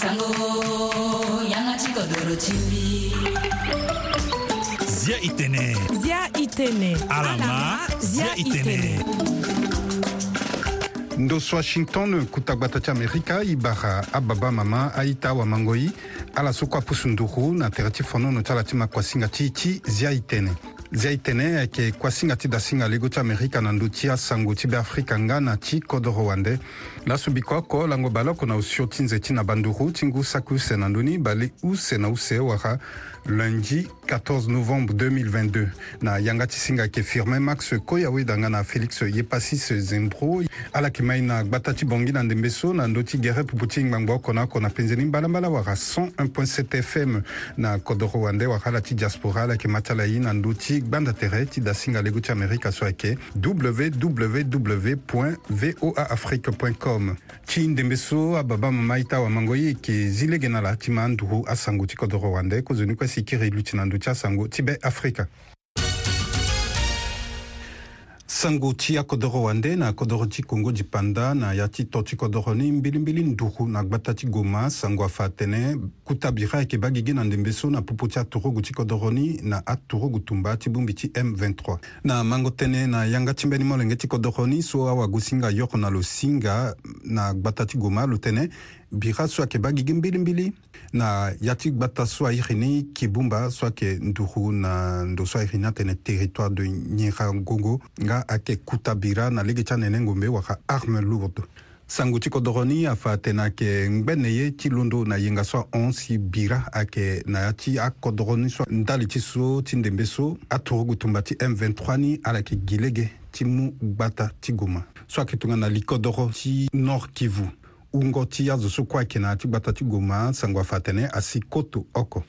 sango yanga chikodoro chimbi zia itene zia itene alama zia itene ndoso washington kutagbata ti amerika i bara ababa mama aita awamango ye ala so kue apusu nduru na tere ti fonono ti ala ti makuasinga ti ti zia e tënë zia e tënë ayeke kuasinga ti dasinga lego ti amerika na ndö ti asango ti beafrika nga na ti kodro wande na so mbi kuâko lango baloko na usio ti nze ti na banduru ti ngu saki use na ndöni bale use na use wara lundi 14 novembre 2022 na yanga ti singa yeke firmin max koy aweda nga na félix ye pasis zembro ala yeke mai na gbata ti bongi na ndembe so na ndö ti gere pupu ti ngbangba oko na oko na penzeni mbalambala wara 101.7 fm na kodro wande wara ala ti diaspora ala yeke ma ti ala ye na ndö ti gbanda tere ti dasinga lego ti amérika so ayeke www voaafrique com com ti ndembe so ababa mama e tawà mango ye yeke zi lege na la ti ma andugu asango ti kodro wande kozoni kue si kiri luti na ndö ti asango ti be afrika sango ti akodro wande na akodro ti kongo di panda na ya ti to ti kodro ni mbilimbili nduku na gbata ti goma sango afa atene kuta bira ayeke ba gigi na ndembe so na pupu ti aturugu ti kodro ni na aturugu tumba ti bongbi ti m23 na mango tënë na yanga ti mbeni molenge ti kodro ni so awagu singa yoko na lo singa na gbata ti goma lo tënë bi xa sua ke bagigi mbilimbili na ya ti gba ta so airi ni kibumba so ayeke nduru na ndo so airi ni atene territoire de nyen xa ngongo nga ayeke kuta bira na lege ti anenengo mbe waka arme lourde sango ti kodro ni afa atene ayeke ngbene ye ti londo na yenga so ahon si bira ayeke na ya ti akodro ni so ndali ti so ti ndembe so atorugu tumba ti m23 ni ala yeke gi lege ti mu gbata ti goma so ayeke tongana likodro ti nord kivu ungo ti yazo so kuâ yeke na ti gbata ti gue ma sango afa atene asi koto oko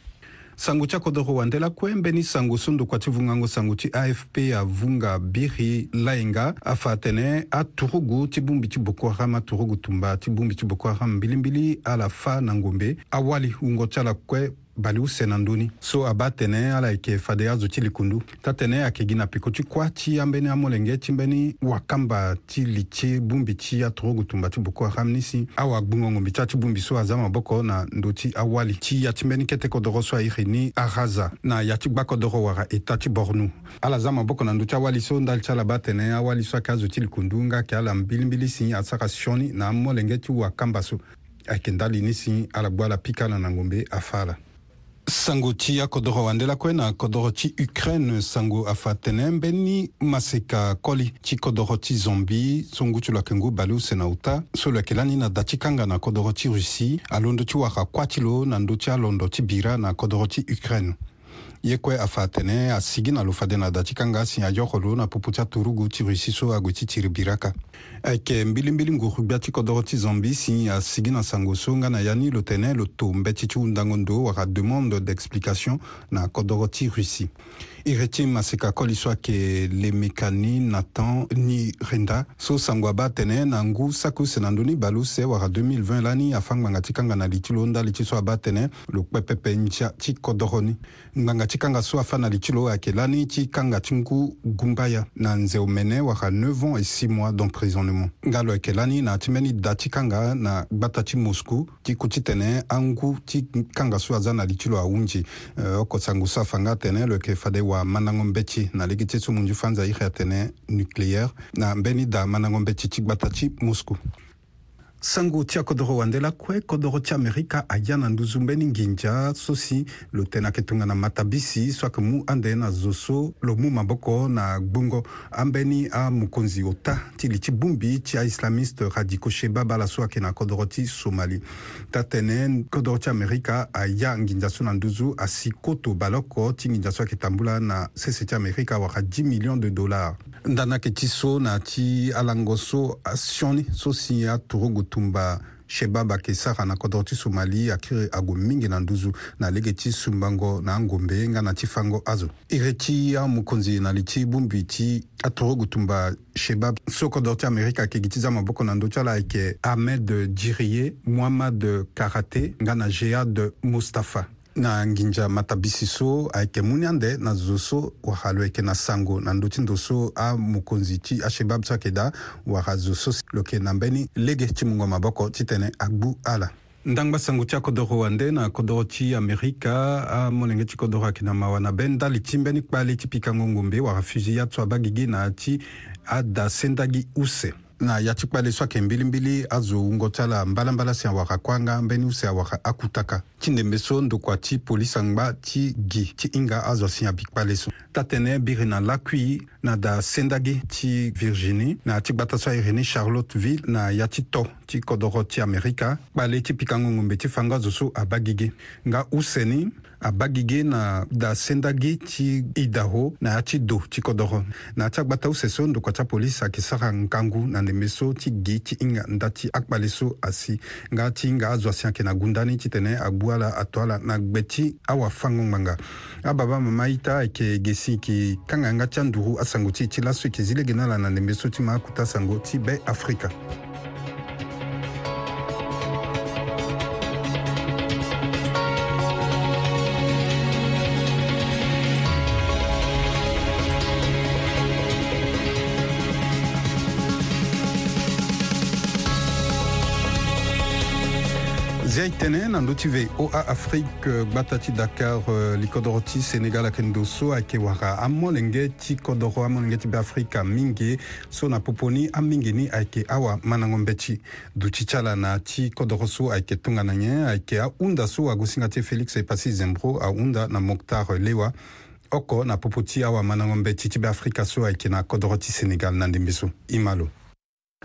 sango ti akodro wandela kue mbeni sango so ndokua ti vungango sango ti afp avunga biri laenga afa atene aturugu ti bongbi ti boko haram aturugu tumba ti bongbi ti boko haram mbilimbili ala fâ na ngombe awali hungo ti ala kue bali u sɛnna nduni so a b'a tɛnɛ ala ye kɛ fadeya zo ti li kundu ta tɛnɛ a ke gi na piko ti kuâ ti ambeni amolenge ti mbeni wakamba ti li ti bungbi ti atogo gutumba ti boko haram ni si awa gbungongo mbi ti ti bungbi so aza maboko na ndo ti awali ti ya ti mbeni kete kodro so airi ni araza na ya ti gba kodro wara e ta ti bornu ala za maboko na ndo ti awali so ndali ti ala bâ tene awali so ayeke azo ti likundu nga yeke ala mbilimbili si asara sioni na amolenge ti wakamba so ayeke ndali ni si ala gbu ala pikala na ngombe afâ ala sango ti akodro wandela kuena kodro ti ukraine sango afa tene mbeni maseka koli ti kodro ti zombi so ngu ti lo yeke ngu bale use na uta so lo yeke lani na da ti kanga na kodro ti russie alondo ti wara kuâ ti lo na ndö ti alondo ti bira na kodro ti ukraine ye kue afa tene asigi na lo fa den adaci kanga sin ajoxo lo na puputia turugu tirisi so ague ti tiri bira ka ayeke mbilimbili ngu gbia ti kodro ti zambi sin asigi na sango so nga na ya ni lo tene lo to mbe ti ti hundango ndo wara demande d'explication na kodro ti russie ireti masika koli so ayeke lemeka ni natan ni renda so sango abâ tene na ngu saku sene andö ni balu se wara 2020 lani afangbanga ti kanga na li ti lo ndali ti so abâ tene lo kpepepe nzia ti kodro ni ngbanga ti kanga so afâ na li ti lo ayeke lani ti kanga ti ngu gungba ya na nzeu mene wara 9 ans et 6 mois d'emprisonnement nga lo ayeke lani na yâ ti mbeni da ti kanga na gbata ti moscou ti ku ti tene angu ti kanga so aza na li ti lo ahunzi euh, oko sango so afanga tene lo yeke fade wa mandango mbeti na ligi ti so munzu fanza i xertene nucléaire na mbeni da mandango mbeti ti gbata ti moscou sango ti akodro wandela kue kodro ti amerika aya na nduzu mbeni nginja so si lo tene ayeke tongana matabisi so ayeke mu ande na zo so lo mu maboko na gbongo ambeni amokonzi ota ti li ti bongbi ti aislamiste radiko sheba bala so ayeke na kodro ti somali ta tene kodro ti amerika aya nginza so na nduzu asi koto baloko ti nginza so ayeke tambula na sese ti amerika wara 10 millions de dollars nda na yeke ti so na ti alango so asioni so si atogo tumba shebab ayeke sara na kodro ti so mali akiri ague mingi na nduzu na lege ti sumbango na angombe nga na ti fango azo iri ti amokonzi na li ti bongbi ti atogo tumba shebab so kodro ti amérika ayeke gi ti za maboko na ndö ti ala ayeke ahmed diriye mohamad karate nga na jead mustapha na nginja matabisi so ayeke mu ni ande na zo so wara lo yeke na sango na ndö ti ndo so amokonzi ti asebab so ayeke da wara zo so lo yeke na mbeni lege ti mungo maboko titene agbu ala ndangba sango ti akodro wande na kodro ti amerika amolenge ti kodro ayeke na mawa na ben ndali ti mbeni kpale ti pikango ngombe wara fuzi ya so abagigi na yâ ti ada sendagi use na ya ti kpale so ayeke mbilimbili azo hungo ti ala mbalambala si awara kuanga ambeni use awara akutaka ti ndembe so ndokua ti polisi angba ti gi ti hinga azo asi abi kpale so ta tënë biri na lakui na da sendage ti virginie na ti gbata so airi ni charlotteville na ya ti to ti kodro ti amerika kpale ti pikangongo mbe ti fango azo so abagege nga use ni abagige na da senda ti daho na ya ti do ti kodro na acha ti agbata ose so ndokua ti apolisi ayeke sara nkangu na ndembe so ti gi ti hinga nda ti akpale so asi nga ti hinga azo asi ayeke na gu ndani ti tene agbu ala ato ala na gbe ti awafango ngbanga ababa mama aita ayeke ge si yeke kanga yanga ti anduru asango ti e ti laso yeke zi lege ni ala na ndembe so ti ma akuta ti be afrika nzia e tënë na ndö ti ve oa afrique gba euh, ta ti dakar euh, li kodro ti sénégal ayeke ndo so ayeke wara amolenge ti kodro amolenge ti beafrika mingi so na poponi amingi ni ayeke awa manango mbeti duti ti ala na ti kodro so ayeke tongana nyen ayeke ahunda so ago singa ti félix epasi zembro ahunda na moctar lewa oko na popo ti awa manango mbeti ti beafrika so ayeke na kodro ti sénégal na ndembi so i ma lo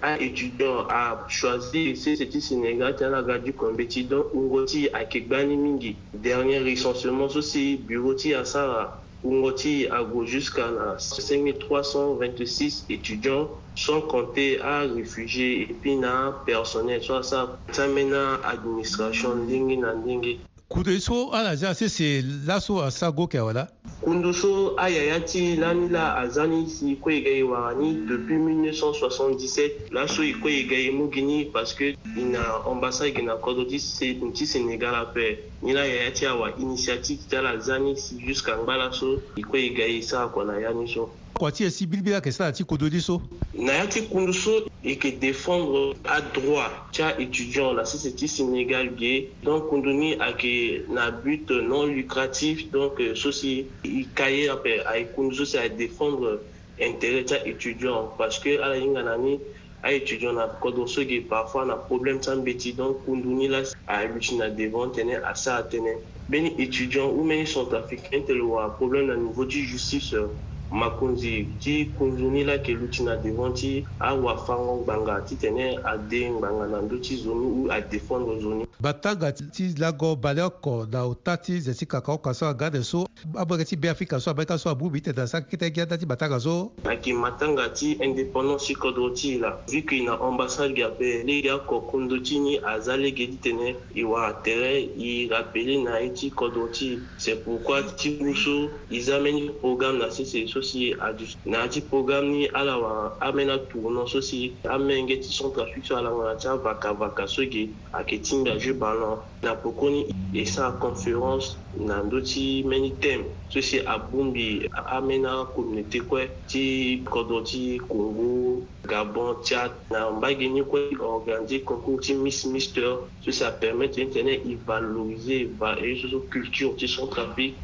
un étudiant a choisi CCT Sénégal talaga du Kombeti donc Ungoti a Kegbani Mingi. Dernier recensement aussi, Buroti à Sara. Ungoti a jusqu'à 5326 étudiants, sont comptés à réfugiés et puis personnel, soit ça, ça mène à administration, Lingi kudo so ana ah, ja sese laso asago ah, kɛ wala kundo so aya ah, ya ti lani la a zani si ko ye gɛye wa ni depuis 1977 laso i ko ye gɛye mu gini parce que i na ambassade gina kɔdɔ di se n ti senegal afɛ ni la yaya ti a wa initiative ti ala zani si jusqu'à ngba laso i ko ye gɛye sa kɔna yani so kɔti ye si bilibila kɛ sala ti kododi so na ya ti kundo so et que défendre à droit tcha étudiant la société sénégalaise donc on donne à que na but non lucratif donc euh, ceci il cahier à économiser c'est à défendre intérêt tcha étudiant parce que à la nganani à étudiant na kodo so que parfois na problème tcha beti donc on donne là à na devant tenir à ça tenir ben étudiant ou même sont africains tel problème au niveau du justice euh, makonzi ti kunzuni la yeke lu ti na devant ti awafango ngbanga titene ade ngbanga na ndö ti zo ni u adéfendre zo ni batanga ti lago bale oko na ota ti zee ti kaka oko so aga ade so abwege ti be afrika so abeka so abu mbi tene sa kite gi ada ti batanga so ayeke matanga ti indépendance ti kodro ti e la vu ke e na ambassade gi ape lege oko kundo ti ni aza lege titene e wara tere e rappele na ye ti kodro ti c'est pourquoi ti mu so e za mbeni programme na sese so si adu na ti programme ni ala wan amena tongɔnɔ so si amenge ti centre afrique so ala wan na ti avaka vaka so ge ayeke tinga ju ba lɔ na poko ni e sara conférence na ndö ti mbeni teme so si abongbi amena communauté kue ti kodro ti congo gabon tchad na mbage ni kue organise concours ti miss mister so si apermettre ni tene ivaloriser e so so culture ti centre afrique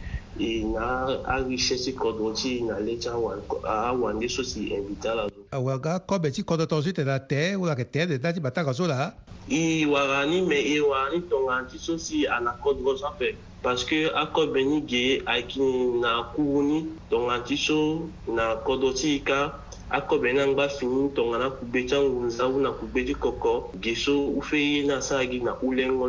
waga e kɔbɛ ti kɔtɔtɔ so tɛna tɛ waka tɛ de dati bata so la e ni e ni ti so si a na kɔdɔgɔ sanfɛ parce que a ni ge na kuuni tɔnga ti na kɔdɔ ti ka akɔbɛna ngba fini tɔngana kugbetsa ŋunza wuna kugbeti geso ufe na saagi na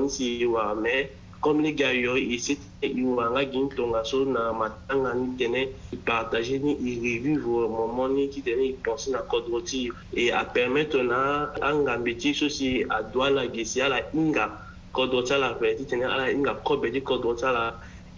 si wa me komini gayo i site iwanga gi ntonga so na matanga ni tene i partage ni i revivre euh, momo ni ti tene i pense na kodro ti e apermettre na angambi ti so si adoa lage si ala hinga kodro ti ala vere ti tene ala hinga kobe ti kodro ti ala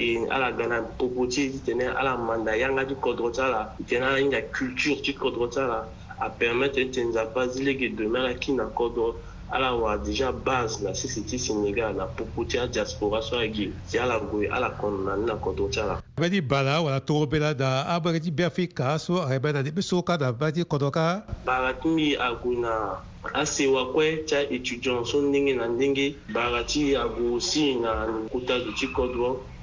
e ala ga na popo ti ti tene ala manda yanga ti kodro ti ala e tene ala hinga culture ti kodro ti ala apermettre ni tene nzapa azi lege demain ala kiri na kodro ala wa déjà base na sisi ti sénégal na popo ti adiaspora so ayeke ti ala gue ala kɔnɔna ni na kodro ti ala abe ti bala wala toro be la da abege ti bia fi ka so ayebe na debe so ka da ba ti kodro ka bara ti mbi ague na asewa kue ti aétudiant so ndenge na ndenge bara ti ague aussi na kuta zo ti kodro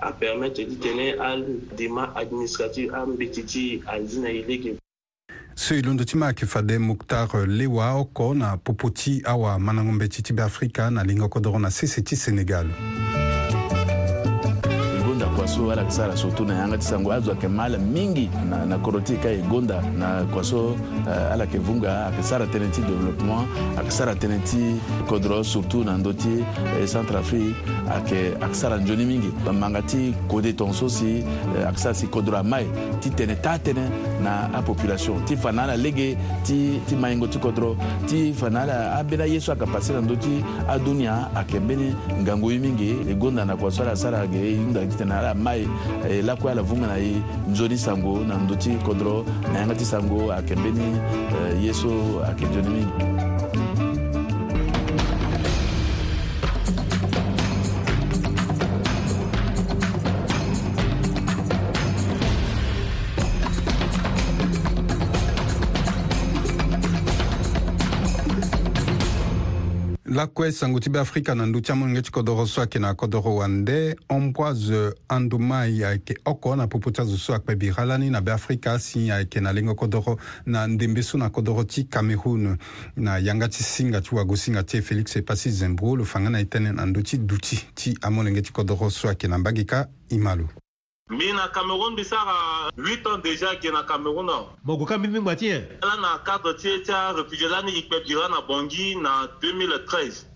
a permettre di tene al dema administrative am betiti al dina ilege seuilondo ti ma ayeke fade muktar lewa oko na popo ti awa manango mbe ti ti beafrika na lingoko doron na sese ti sénégal so ala yeke sara so tû na yanga ti sango azo ayeke ma ala mingi na, na koro ti e gonda na kua so uh, ala yeke vunga ayeke sara tënë ti développement ayeke sara tënë ti kodro surtout na ndö ti eh, centre afrique ayeke ayeke sara nzoni mingi manga ti kodé tongaso euh, si ayeke sara si kodro ama e ti tene taa tënë na apopulation ti fa na ala lege ti, ti maingo ti kodro ti fa na ala ambeni aye so ayeke passe na ndö ti adunia ayeke mbeni ngangu ye mingi e gonda na kua so ala sara ayeke hunda ti tene ala ma ye eh, lakoya la vunga na ye nzoni sango na ndö ti kodro na yanga ti sango ayeke mbeni eh, ye so ayeke nzoni mingi lakue sango ti be afrika na ndu ti amolenge ti kodro so ayeke na akodro wande omboise andumai ayeke oko na popo ti azo so akpe bira lani na beafrika asi ayeke na lengo kodro na ndembe so na kodro ti cameroun na yanga ti singa ti wagosinga ti e félix epasi zembro lo fanga na e tënë na ndö ti duti ti amolenge ti kodro so ayeke na mbage ka e ma lo min na cameroun be se ka 8 ans déjà ge na cameroun awa moko ka mbini mingbwa ti e ala na cadre ti e ti arefugé lani yikpe bira na bongi na 2013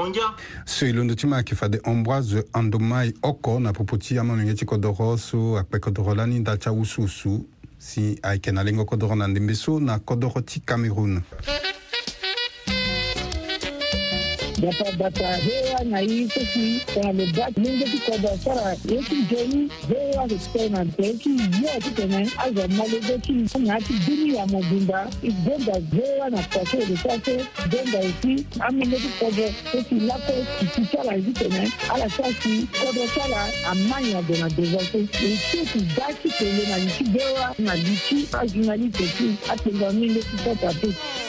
kongia so ilondo ti ma yeke fade ambroise andomai oko na popo ti amaminge ti kodro so akpe kodro lani nda ti awusu usu si ayeke na lengo kodro na ndembe so na kodro ti cameroun dapabata hewa na hii sisi kuna mebaki mingi tukoda sara yeki jeni hewa zikitena teki yo tutene aza malebeki na ti bini ya mobimba igonda hewa na kwase edesase gonda esi aminge tukodo esi lako kiti sara zitene ala sasi kodo sara amanya dona dezase esi ti daki tele na liti hewa na liti ajuna liti esi atenga mingi tutata teki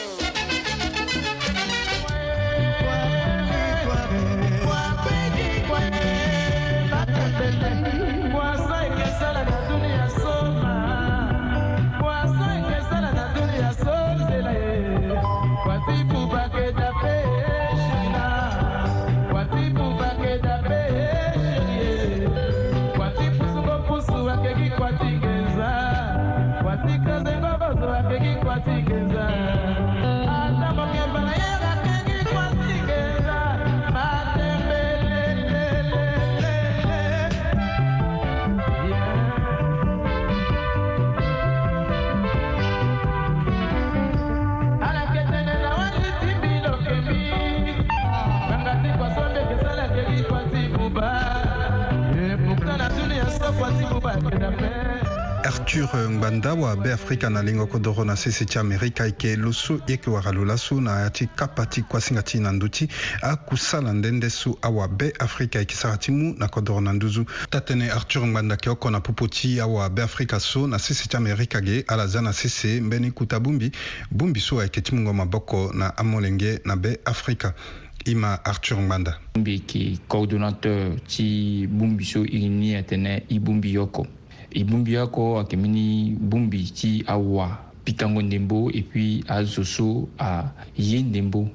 arthur ngbanda wabe afrika na lingo kodoro na sese ti amerika e yeke lo so ye yeke wara lo laso na ya ti kapa ti kuasinga ti na ndö ti akusala ndende so awabe afrika e yeke sara ti mu na kodro na nduzu ta tënë arthur ngbanda yeke oko na popo ti awabe afrika so na sese ti amerika ge ala za na sese mbeni kuta bongbi bongbi so ayeke ti mungo maboko na amolenge na be afrika i ma arthur ngbanda n be ke coordonnateur ti bungbi so i ni atene i bungbi yoko i bungbi yoko ayeke mi ni bungbi ti awa pitango ndembo e puis azo so aye ndembo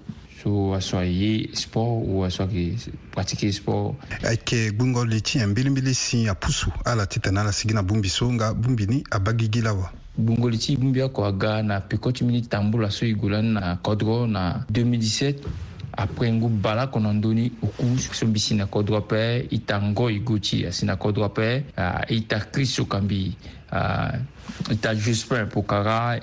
so aso aye sport ou aso ayeke pratiqué sport ayeke gbungo li ti ambilimbili si apusu ala titene ala sigi na bungbi so nga bungbi ni abagi gi lawa gbungo li ti i bungbi oko aga na peko ti mini tambu laso e gue lani na kodro na 2017 apre ngu bala kɔnɔntɔn ni o ku sɔn bi sinakɔ dɔrɔn pɛ i ta ngɔ i goti a sinakɔ dɔrɔn pɛ i ta kristo kan bi i ta juspin pokara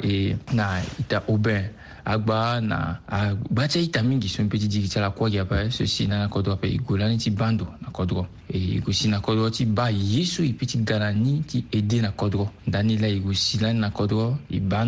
na i ta obin agba na agba tɛ i ta min gisɔn peti digi tɛ la kɔ yɛpɛ sosi na na kɔ dɔrɔn pɛ i gola ni ti ban don na kɔ dɔrɔn e yeke si na kodro ti ba ye e peut ti ga na ni ti na kodro ndani la yeke si lani na kodro e ba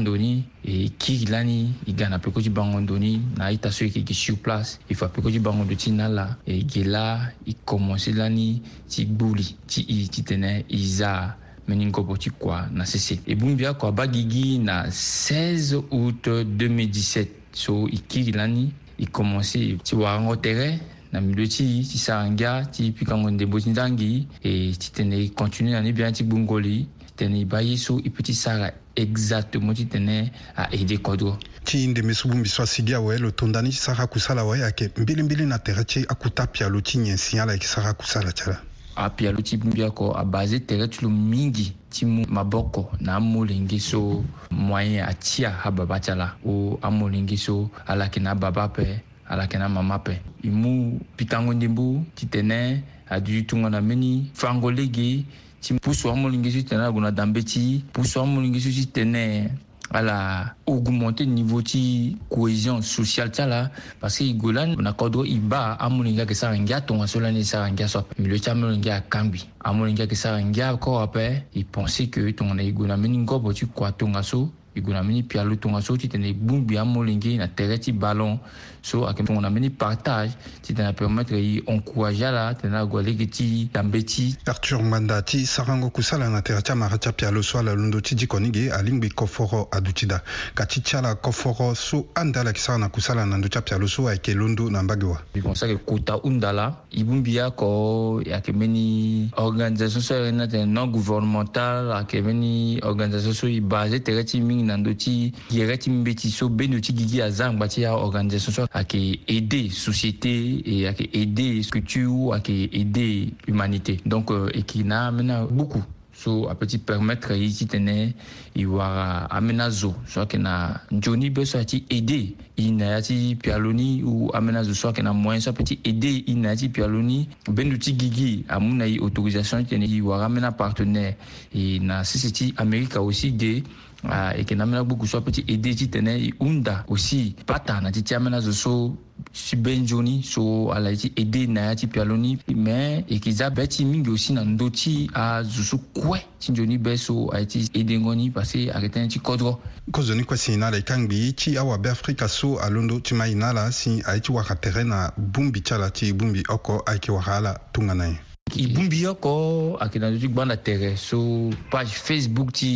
e kiri lani e ga na peko ti bango na aita e so yeke e sur place e fa peko ti bango ndo ti na la e yeke la e commencé lani ti gbuli ti ti tene e za ngobo ti kua na sese e bongbi akua ba gigi na 16 août 2017 so e kiri lani e commencé ti warango tere na milieu ti ti saranga ti pikango ndembo ti ndangi e ti tene continue na ni bien ti gbungoli tene ba ye so e peut ti sara exactement ti tene aede kodro ti ndembe so mbi so asigi awe lo tondani ti sara akusala awe ayeke mbelembele na tere ti akuta pialo ti nyen si ala yeke sara akusala ti ala apialo ti mbi oko abase tere ti lo mingi ti mu maboko na amolenge so moyen atia ababa ti ala o amolenge so ala yeke na ababa ape ala kɛnɛ ma mapɛ imu pitangondembu ti tɛnɛ adi tungana meni fangolege ti pusu amulingesu tɛnɛ aguna danbe ti pusu amulingesu ti tɛnɛ ala augmente niveau ti cohésion sociale ti ala parce que e gue la na kodro e ba amolenge ayeke sara ngia tongaso lani e sara ngia so ape milieu ti amolenge akangbi amolenge ayeke sara ngia koro ape e pensé que tongana e gue na mbeni ngombo ti kua tongaso e gue na mini pia lo tongaso ti tene gbun gbi amolenge na tere ti ba lon so ayeke tongo na mbeni partage ti tene apermettre e encourage ala tene ague lege ti lambe ti arthur ngbanda ti sarango kusala na tere ti amara ti apia lo so ala londo ti dikon ni ge alingbi koforo aduti da ka ti ti ala koforo so anda ala yeke sara na kusala na ndö ti apia lo so ayeke londo na mbage wa e gue so ayeke kota hunda la e hungbi oko ayeke mbeni organisation so ayeke na tene non gouvernemental ayeke mbeni organisation so e base tere ti mingi nando ti yɛrɛ ti min be ti so a ti gigi azangba ti ya organisation so ayeke aide société e ayeke aide culture ayeke aide humanité donc euh, e yeke na ambeni beaucoup so petit permettre ye ti tene e wara ambeni azo so ayeke na nzoni be so ayeke ti aide i na ya ti pialo ni u ambeni azo so ayeke na moyen so apeut ti aide i na ya ti pialo ni ti gigi amû na e autorisation ti tene e wara ambeni apartenaire e na sese ti amérika aussi ge Ah, e yeke na ambeni agbuku so apeut ti ede ti tene e hunda aussi pata na ti ti ambeni azo so si benzo ni so ala ye ti ede na ya ti pialo ni me e yeke za be ti mingi aussi na ndö ti azo so kue ti nzoni be so ayeke ti edengo ni parce ayeke tënë ti kodro kozo ni kue si na ala e kan ngbii ti awabe afrika so alondo ti ma e na ala si aye ti waka tere na bongbi ti ala ti e bongbi oko ayeke waka ala tongana e e bongbi oko ayeke na ndö ti gbanda tere so page facebook ti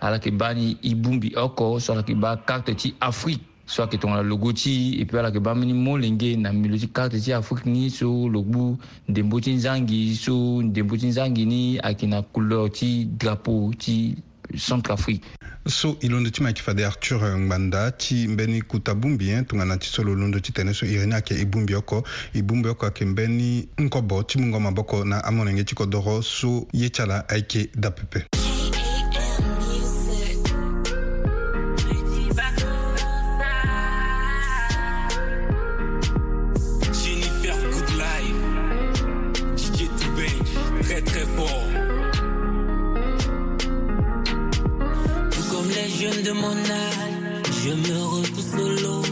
alaki ba ni i bungbi oko so alaki ba karte ti afrique so ayeke tongana logo ti e peut ala yeke ba mbeni molenge na mbi lo ti karte ti afrique ni so lo gbu ndembo ti nzangi so ndembo ti nzangi ni ayeke na couleur ti drapeau ti centre afrique so e londo ti ma yeke fade arthur ngbanda ti mbeni kuta bungbi ye tongana ti so lo londo ti tene so iri ni ayeke e bungbi oko e bungbi oko ayeke mbeni nkobo ti mungo maboko na amolenge ti kodro so ye ti ala ayeke dapepe Je me repousse solo,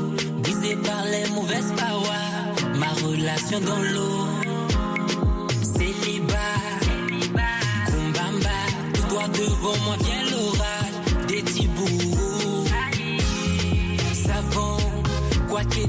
visé par les mauvaises parois. Ma relation dans l'eau, célibat. Kumbamba, tout droit devant moi vient l'orage des tibou savons quoi que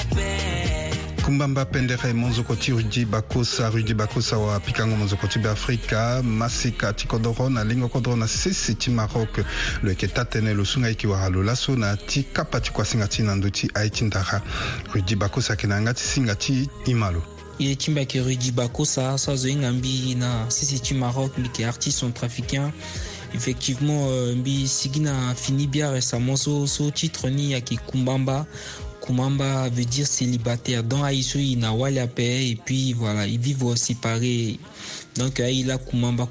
mbamba pendere monzoko ti rudi bakosa rudi bakosa wapikango monzoko ti beafrika masika ti kodro na lingo kodro na sese ti maroc lo yeke ta tënë lo sunga yeke wara lo laso na ti kapa ti kuasinga ti na ndö ti aye ti ndara rudi bakosa yeke na yanga ti singa ti ima lo ye ti mbi ayeke rudi bakosa so azo hinga mbi na sese ti maroc mbi yeke artiste centrafricain effectivement euh, mbi sigi na fini bia récemment so so titre ni ayeke kungbangba Kumamba veut dire célibataire. Dans Haïti, il et puis voilà, ils vivent séparés. Donc, il a Kumamba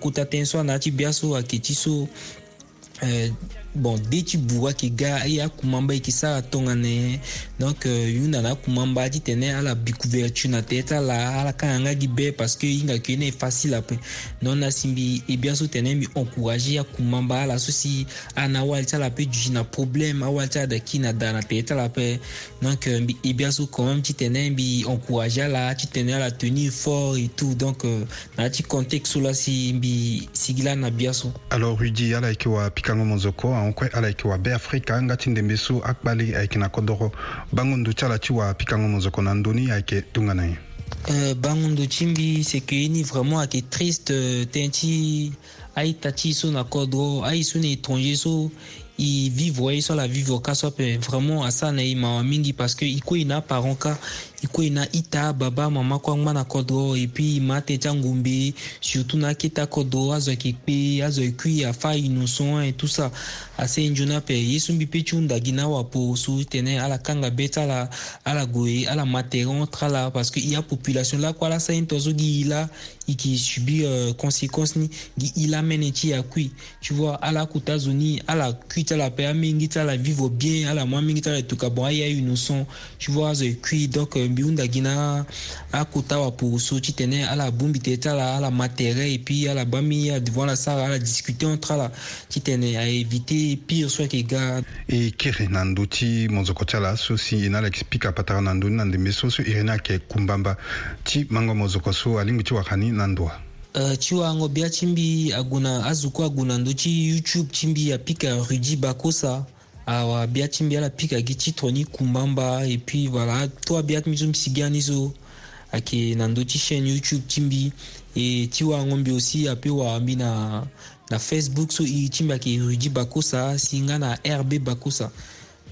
bon de ti buga yeke ga e akuma mba yeke sara tongana donc euh, hunda na akuma mba tenir à ala bicouverture couverture na tere ti ala ala kanga nga gi be parce que hinga yeke ni e facile ape eh donc na si euh, mbi e eh bia so tene mbi encourage Kumamba akuma mba ala so si ala na awali ti ala ape na problème awali ti de ki na da na tere ti ala ape donc mbi e bia so quand même ti tene mbi encourage ala ti ala tenir fort et tout donc euh, na ti contexte so la si mbi sigi la na bia so alors rudi ala yeke wa pikango monzoko ahokue ala yeke wabe afrika anga ti ndembe so akpali ayeke na kodro bango ndo ti ala ti wapikango na nzoko na ndöni ayeke dunga na ye Euh, bangundu ti mbi seke ye ni vraiment ayeke triste euh, tënë ti aita ti so na kodro ai so na étranger so i vivre ye so ala vivre ka so ape euh, vraiment asara na e mawa mingi parce que e kue e na aparent ka i ko yen na i ta baba mama kɔ ŋmana kɔ dɔ epui ma tɛ ca ngombe surtout na keta kɔ dɔ azɔ yeke kpe azɔ e kui afa innocent e tout ça ase ye nzoni ape ye so mbi peut ti hunda-gi ni awapo so tene ala kanga be ti ala ala gue ala materon tra la parce que i apopulation lakue ala sani tonzo gi i la i yeke subir euh, conséquence ni gi i la mene ti ya kui tu vois ala akuta zo ni ala kui ti ala peut amingi ti ala vivre bien ala mû amingi ti ala e tuka bon aya innocent tu vois azɔ e kui donc euh, mbiundagi na akuta wapu so ti tene ala bongbi tene ti ala ala ma terrain e puis ala ba mi adevant la sara ala discuter entre ala ti tene aéviter pire so ayeke ga e kiri na ndö ti monzoko ti ala so si e na ala yeke spika patara na ndö ni na ndembe so so iri ni ayeke kumbamba ti mango monzoko so alingbi ti waka ni na ndoa Uh, ti wango bia ti mbi ague na azuku ague na ndö ti youtube ti mbi apika rudi bakosa awa bia ti mbi ala pika gi ti tongani kungbangba e puis voilà to abia ti mbi so mbi si ga ni so ayeke na ndö ti chaîne youtube ti mbi e ti waango mbi aussi apeut wara mbi na, na facebook so e ti mbi ayeke rudi bakosa si nga na rb bakosa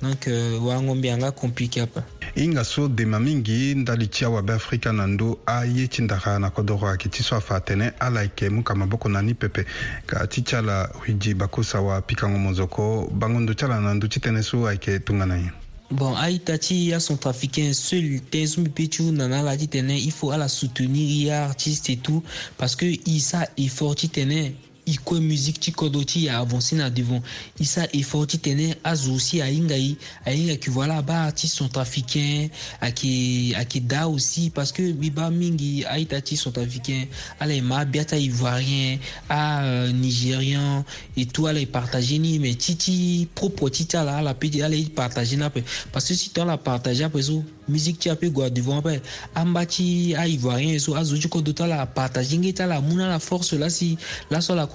donc euh, waango mbi anga compliqué ape i nga so dema mingi ndali ti awabe afrika na ndö aye ti ndaka na kodro ayeke ti so afa atene ala yeke mu kama boko na ni pepe ka ti ti ala huidi bakosa wapikango monzoko bangondo ti ala na ndö ti tënë so ayeke tongana ye bon aita ti acentrafricain seul tënë so mbi peut ti nana ala ti tene i faut ala soutenir ye artiste et tout parce que i sa effort ti tene iko musique ti kodo ti ya avancé na devant isa sa effort ti tene azo si ahinga ye ahinga yeke voilà ba a ki a ayeke da aussi parce que mbi ba mingi aita ti centrafricain ala e ma abia ti aivoirien euh, et tout ala e partage ni mais ti ti propre ti la la ala peut ala partage na parce que si ti la partage après so musique ti apegue devant ape amba ti aivoirien so azo ti ti ala partage la force la si la so si da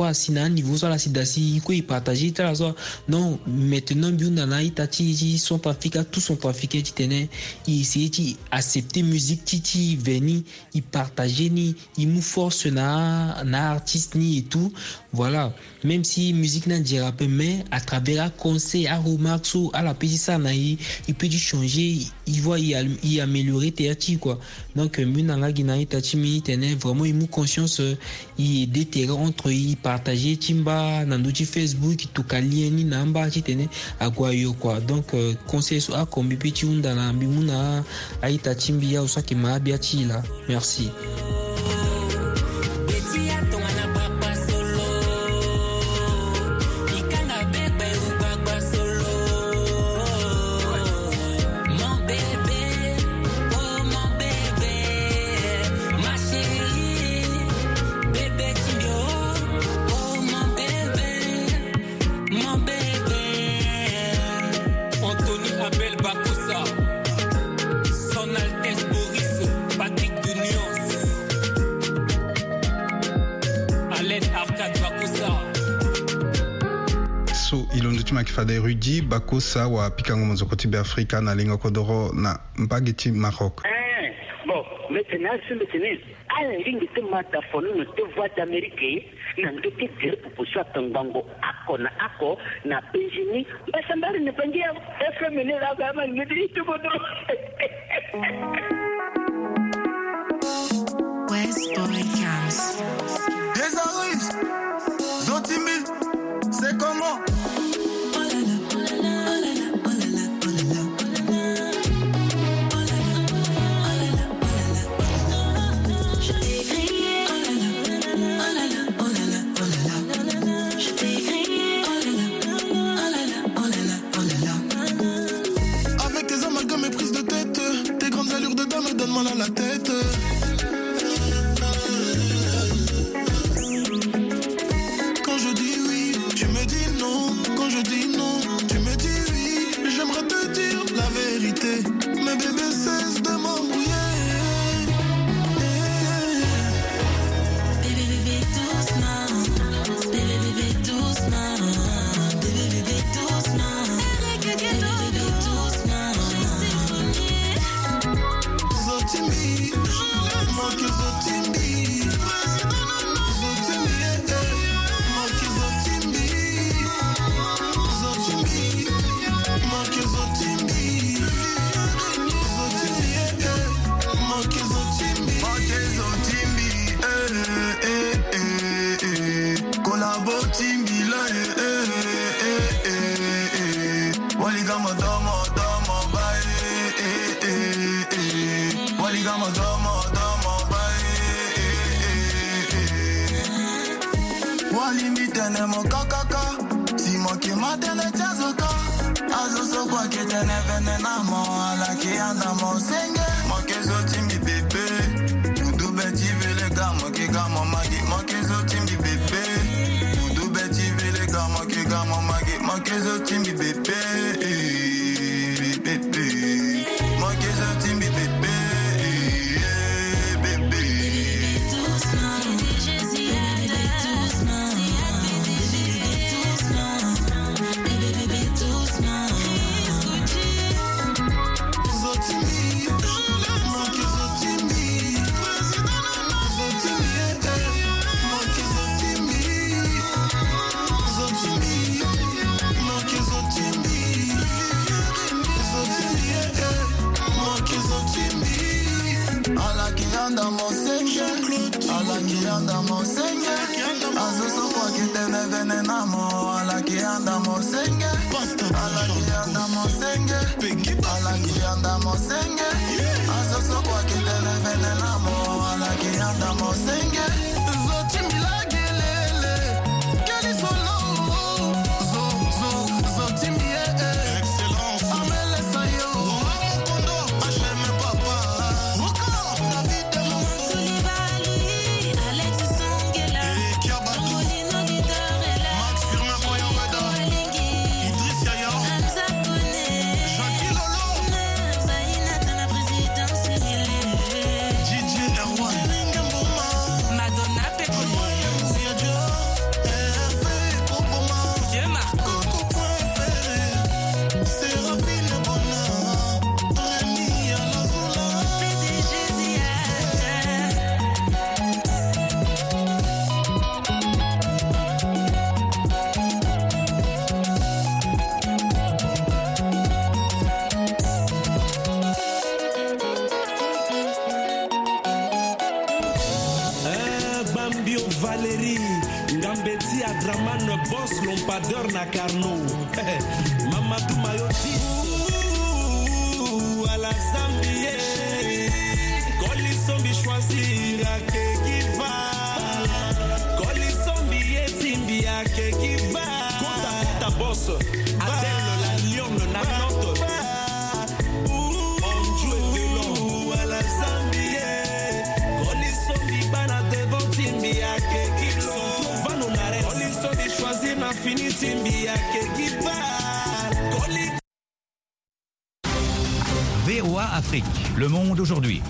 partage ti ala maintenant mbiunda na aita ti ti centrafrique tout centrafricain ti tene accepter musique ti veni e partage ni il force na na artiste ni et tout voilà même si musique n'a dira mais à travers un conseil à remarque à la petite il peut changer il voit il améliorer théâtre quoi donc euh, munanga ginaï vraiment une conscience euh, il déterre entre il partager timba dans notre facebook tout kalieni namba quoi donc euh, conseil soit à combi petit undala bimuna aita timbi merci bakosa wapika ngo monzo koti beafrika na lingo kodro na mbage ti maroc eh, bon maintenant si maintenant ala ah, lingi ti mata foni no ti voix d'amérique na ndö ti diri pupusu atongbango ako na ako na benjini mbasambari ni bangia efemini lagama ngidi itugodoro West Boy mon mosenge me. enenamo alakianda mosenge alakianda mosenge alakianda mosenge azosokwakitene venenamo alakianda mosenge Padeur na Carnot. Afrique, le monde aujourd'hui.